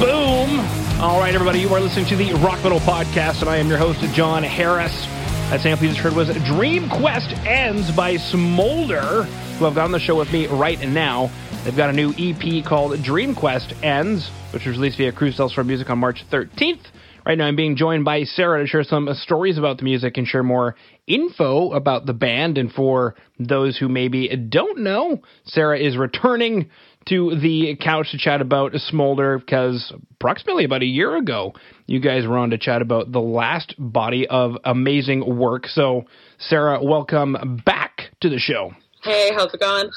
Boom! All right, everybody, you are listening to the Rock Metal Podcast, and I am your host, Jon Harris. That sample you just heard was Dream Quest Ends by Smoulder, who I've got on the show with me right now. They've got a new EP called Dream Quest Ends, which was released via Cruz del Sur Music on March 13th. Right now, I'm being joined by Sarah to share some stories about the music and share more info about the band. And for those who maybe don't know, Sarah is returning to the couch to chat about Smoulder because approximately about a year ago, you guys were on to chat about the last body of amazing work. So, Sarah, welcome back to the show. Hey, how's it going?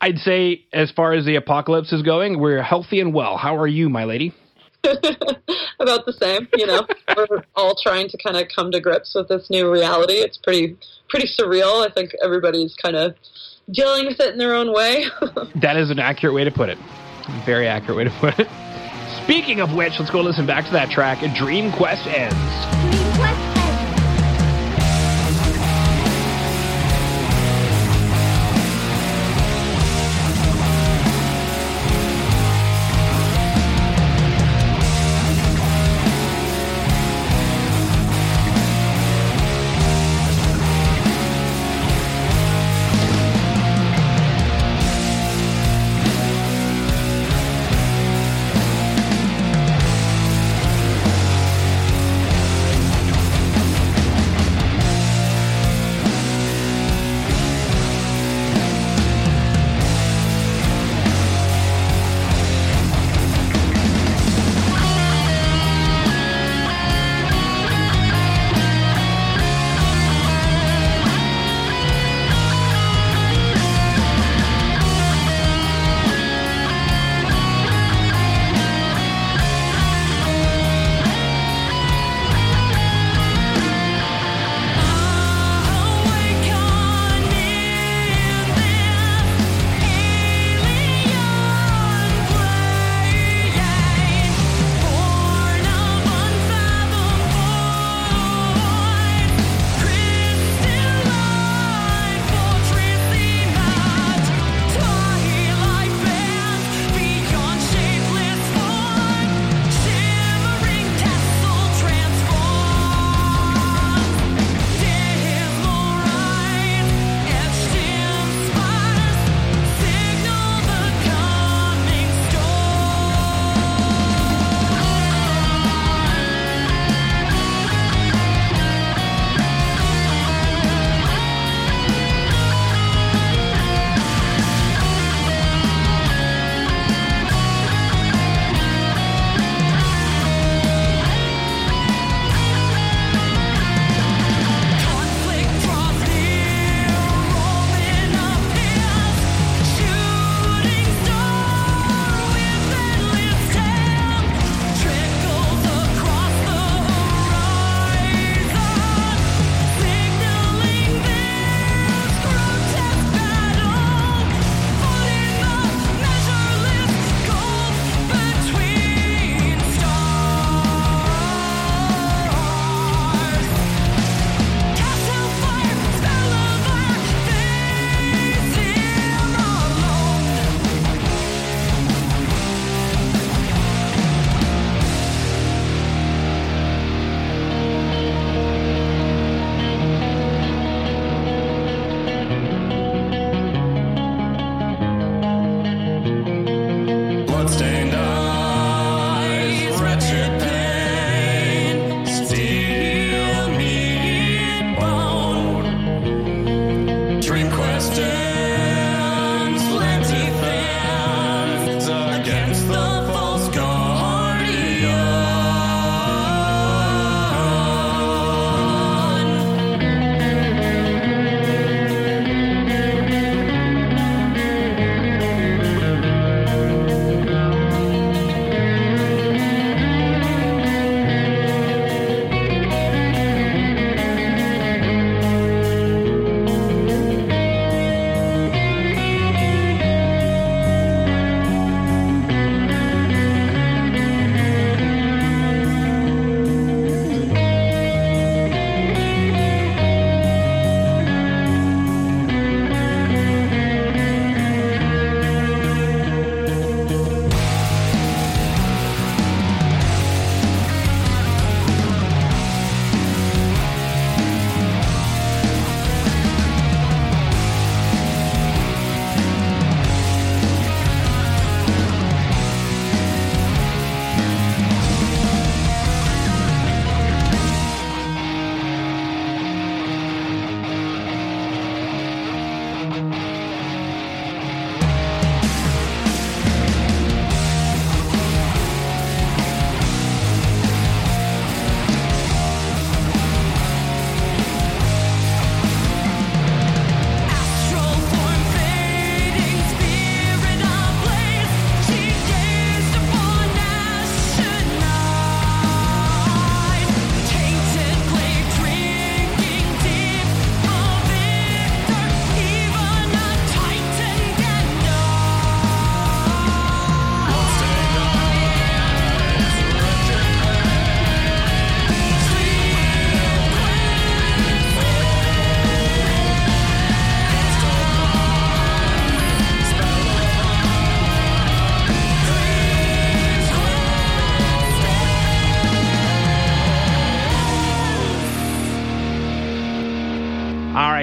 I'd say, as far as the apocalypse is going, we're healthy and well. How are you, my lady? About the same, you know. We're all trying to kind of come to grips with this new reality. It's pretty pretty surreal. I think everybody's kind of dealing with it in their own way. That is an accurate way to put it. Very accurate way to put it. Speaking of which, let's go listen back to that track. Dream Quest ends. Dream Quest ends.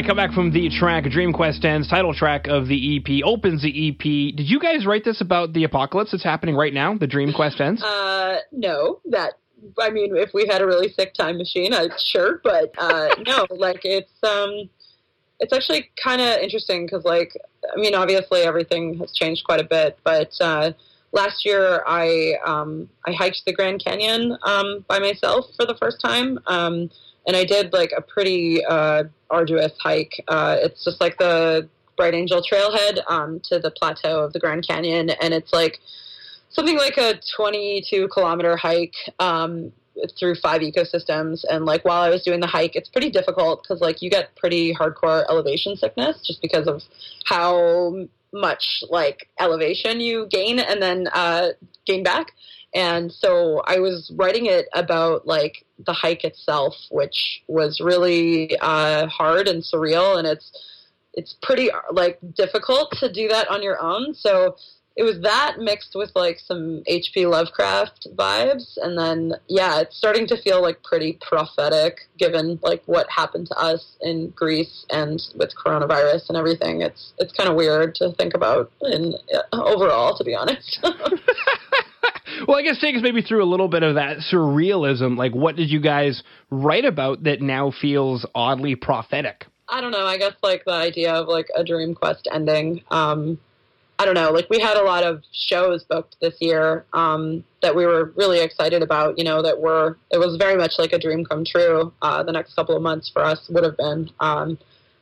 Right, come back from the track. Dream Quest ends. Title track of the EP opens the EP. Did you guys write this about the apocalypse that's happening right now? The Dream Quest ends. Uh, no, that I mean, if we had a really sick time machine, I sure, but uh, no, like it's um, it's actually kind of interesting because, like, I mean, obviously everything has changed quite a bit, but uh, last year I um, I hiked the Grand Canyon um, by myself for the first time, um, and I did like a pretty uh, arduous hike. Uh, it's just like the Bright Angel Trailhead um, to the plateau of the Grand Canyon, and it's like something like a 22 kilometer hike um, through five ecosystems. And like while I was doing the hike, it's pretty difficult because like you get pretty hardcore elevation sickness just because of how much like elevation you gain and then uh, gain back. And so I was writing it about like the hike itself, which was really uh, hard and surreal, and it's it's pretty like difficult to do that on your own. So it was that mixed with like some H.P. Lovecraft vibes, and then yeah, it's starting to feel like pretty prophetic given like what happened to us in Greece and with coronavirus and everything. It's it's kind of weird to think about in uh, overall, to be honest. well, I guess take us maybe through a little bit of that surrealism. Like, what did you guys write about that now feels oddly prophetic? I don't know. I guess like the idea of like a dream quest ending. Um, I don't know, like we had a lot of shows booked this year um, that we were really excited about, you know, that were, it was very much like a dream come true. Uh, the next couple of months for us would have been um,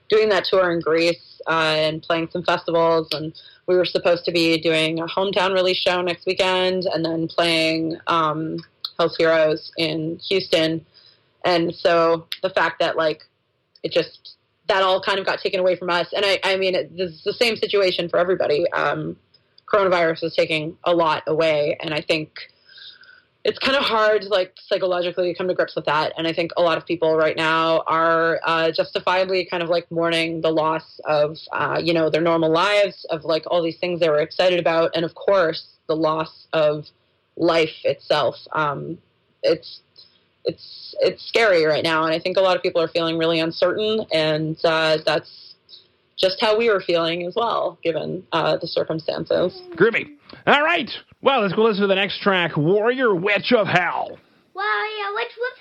doing that tour in Greece uh, and playing some festivals. And we were supposed to be doing a hometown release show next weekend and then playing um, Hell's Heroes in Houston. And so the fact that like it just that all kind of got taken away from us. And I, I mean, it's the same situation for everybody. Um, coronavirus is taking a lot away, and I think it's kind of hard, like psychologically, to come to grips with that. And I think a lot of people right now are uh, justifiably kind of like mourning the loss of, uh, you know, their normal lives, of like all these things they were excited about, and of course, the loss of life itself. Um, it's it's it's scary right now, and I think a lot of people are feeling really uncertain, and uh, that's just how we were feeling as well, given uh, the circumstances. Groovy. All right. Well, let's go listen to the next track, "Warrior Witch of Hel." Warrior Witch with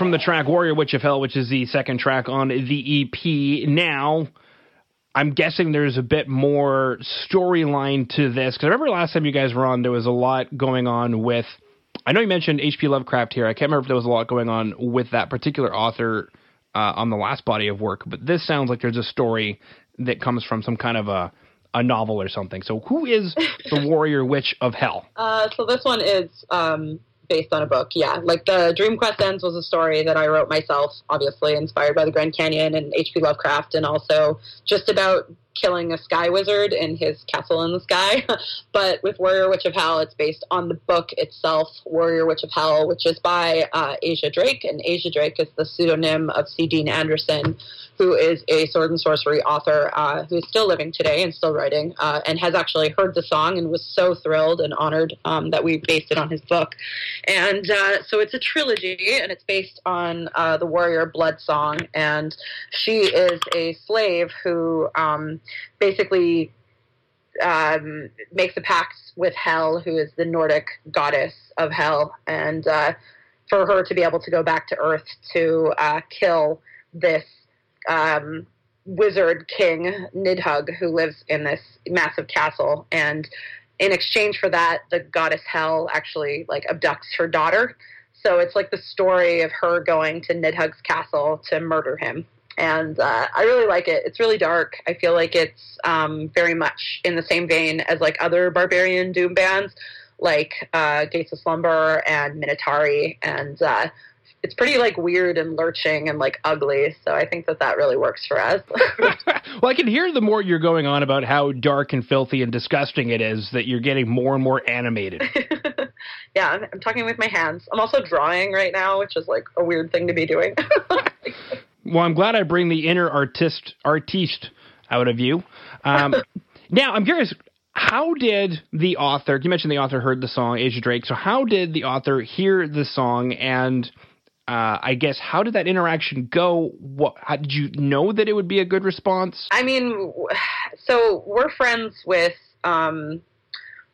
from the track Warrior Witch of Hel, which is the second track on the EP. Now, I'm guessing there's a bit more storyline to this because I remember last time you guys were on, there was a lot going on with. I know you mentioned H.P. Lovecraft here. I can't remember if there was a lot going on with that particular author uh, on the last body of work, but this sounds like there's a story that comes from some kind of a a novel or something. So, who is the Warrior Witch of Hel? Uh, so this one is um, based on a book. Yeah, like the Dream Quest Ends was a story that I wrote myself, obviously inspired by the Grand Canyon and H.P. Lovecraft, and also just about killing a sky wizard in his castle in the sky. but with Warrior Witch of Hel, it's based on the book itself, Warrior Witch of Hel, which is by uh, Asa Drake, and Asa Drake is the pseudonym of C. Dean Andersson, who is a sword and sorcery author uh, who is still living today and still writing, uh, and has actually heard the song and was so thrilled and honored um, that we based it on his book. And uh, so it's a trilogy, and it's based on uh, the warrior Bloodsong. And she is a slave who um, basically um, makes a pact with Hel, who is the Nordic goddess of Hell, and uh, for her to be able to go back to Earth to uh, kill this um, wizard king Nidhug, who lives in this massive castle, and in exchange for that, the goddess Hel actually like abducts her daughter. So it's like the story of her going to Nidhug's castle to murder him. And uh, I really like it. It's really dark. I feel like it's um, very much in the same vein as like other barbarian doom bands, like uh, Gates of Slumber and Minotauri, and uh, it's pretty like weird and lurching and like ugly. So I think that that really works for us. well, I can hear the more you're going on about how dark and filthy and disgusting it is that you're getting more and more animated. yeah, I'm, I'm, talking with my hands. I'm also drawing right now, which is like a weird thing to be doing. well, I'm glad I bring the inner artist artiste out of you. Um, now, I'm curious. How did the author? You mentioned the author heard the song Asa Drake. So, how did the author hear the song and uh, I guess how did that interaction go? What how, did you know that it would be a good response? I mean, so we're friends with um,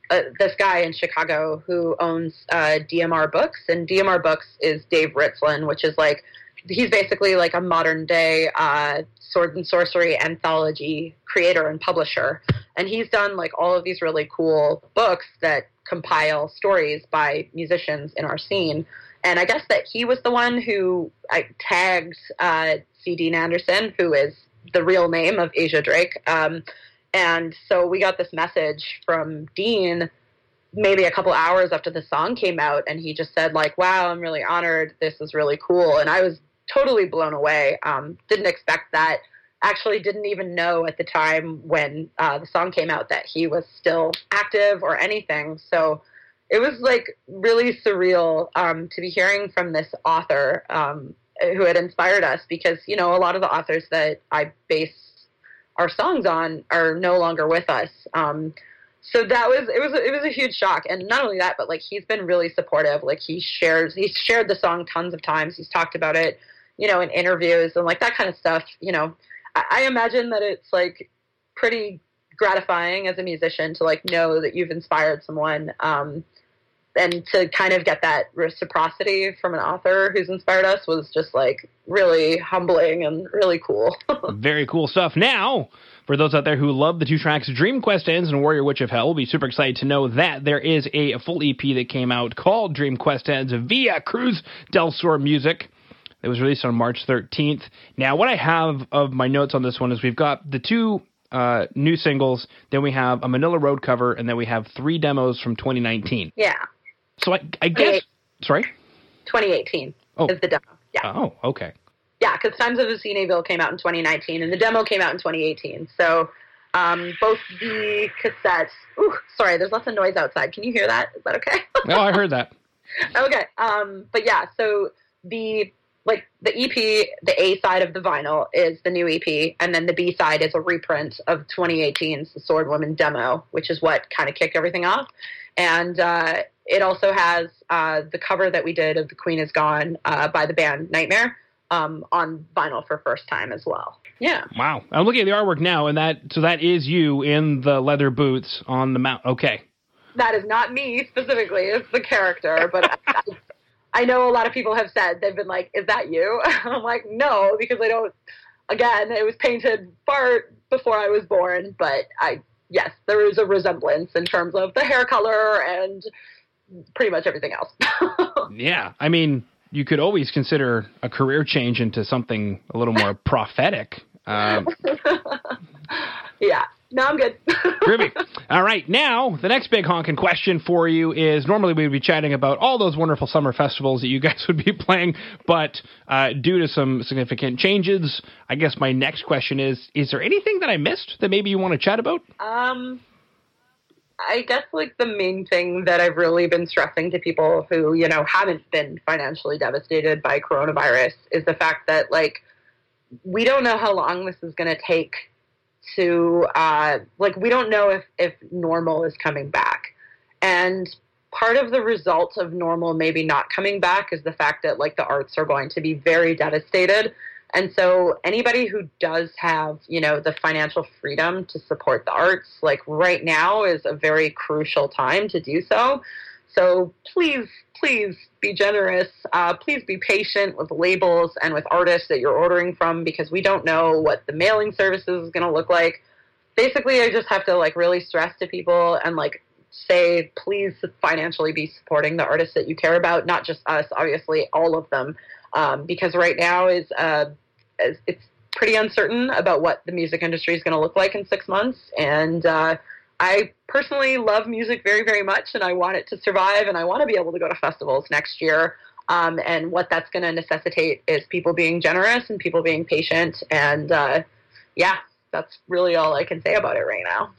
uh, this guy in Chicago who owns uh, DMR Books, and DMR Books is Dave Ritzlin, which is like he's basically like a modern day uh, sword and sorcery anthology creator and publisher, and he's done like all of these really cool books that compile stories by musicians in our scene and I guess that he was the one who I tagged uh, C. Dean Andersson, who is the real name of Asa Drake. Um, and so we got this message from Dean maybe a couple hours after the song came out, and he just said like, "Wow, I'm really honored. This is really cool." And I was totally blown away. Um, didn't expect that. Actually, didn't even know at the time when uh, the song came out that he was still active or anything. So it was like really surreal um, to be hearing from this author um, who had inspired us because you know a lot of the authors that I base our songs on are no longer with us. Um, so that was it was it was a huge shock, and not only that, but like he's been really supportive. Like he shares he's shared the song tons of times. He's talked about it, you know, in interviews and like that kind of stuff. You know, I, I imagine that it's like pretty gratifying as a musician to like know that you've inspired someone um, and to kind of get that reciprocity from an author who's inspired us was just like really humbling and really cool. Very cool stuff. Now, for those out there who love the two tracks Dream Quest Ends and Warrior Witch of Hel, will be super excited to know that there is a full EP that came out called Dream Quest Ends via Cruz del Sur Music. It was released on March 13th. Now, what I have of my notes on this one is we've got the two uh, new singles, then we have a Manilla Road cover, and then we have three demos from 2019. Yeah. So I, I guess. Sorry. 2018 oh. is the demo. Yeah. Oh, okay. Yeah, because Times of Obscene Evil came out in 2019, and the demo came out in 2018. So um, both the cassettes. Ooh, sorry, there's lots of noise outside. Can you hear that? Is that okay? no, I heard that. okay. Um, but yeah, so the like the EP, the A side of the vinyl is the new EP, and then the B side is a reprint of 2018's The Sword Woman demo, which is what kind of kicked everything off. And uh, it also has uh, the cover that we did of The Queen Is Gone uh, by the band Nightmare um, on vinyl for first time as well. Yeah. Wow. I'm looking at the artwork now, and that so that is you in the leather boots on the mount. Okay. That is not me specifically. It's the character, but I, I know a lot of people have said they've been like, "Is that you?" I'm like, "No," because I don't. Again, it was painted far before I was born, but I yes, there is a resemblance in terms of the hair color and pretty much everything else. yeah, I mean, you could always consider a career change into something a little more prophetic. Um, yeah. No, I'm good. Groovy. All right. Now, the next big honking question for you is normally we would be chatting about all those wonderful summer festivals that you guys would be playing, but uh, due to some significant changes, I guess my next question is Is there anything that I missed that maybe you want to chat about? Um, I guess like the main thing that I've really been stressing to people who, you know, haven't been financially devastated by coronavirus is the fact that, like, we don't know how long this is going to take to uh, like we don't know if if normal is coming back. And part of the result of normal maybe not coming back is the fact that like the arts are going to be very devastated. And so anybody who does have you know the financial freedom to support the arts like right now is a very crucial time to do so. So please please be generous. Uh, please be patient with labels and with artists that you're ordering from because we don't know what the mailing services is going to look like. Basically, I just have to like really stress to people and like say, please financially be supporting the artists that you care about, not just us, obviously, all of them, um, because right now is uh, it's pretty uncertain about what the music industry is going to look like in six months, and uh, I personally love music very, very much, and I want it to survive, and I want to be able to go to festivals next year. Um, and what that's going to necessitate is people being generous and people being patient. And uh, yeah, that's really all I can say about it right now.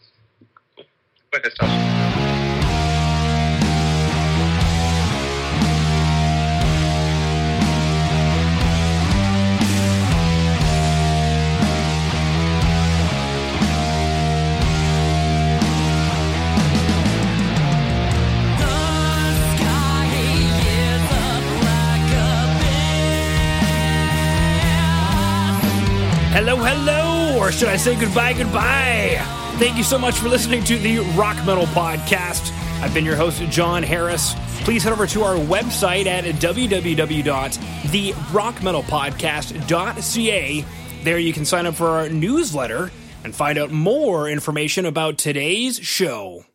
Should I say goodbye, goodbye? Thank you so much for listening to the Rock Metal Podcast. I've been your host, Jon Harris. Please head over to our website at www.therockmetalpodcast.ca. There you can sign up for our newsletter and find out more information about today's show.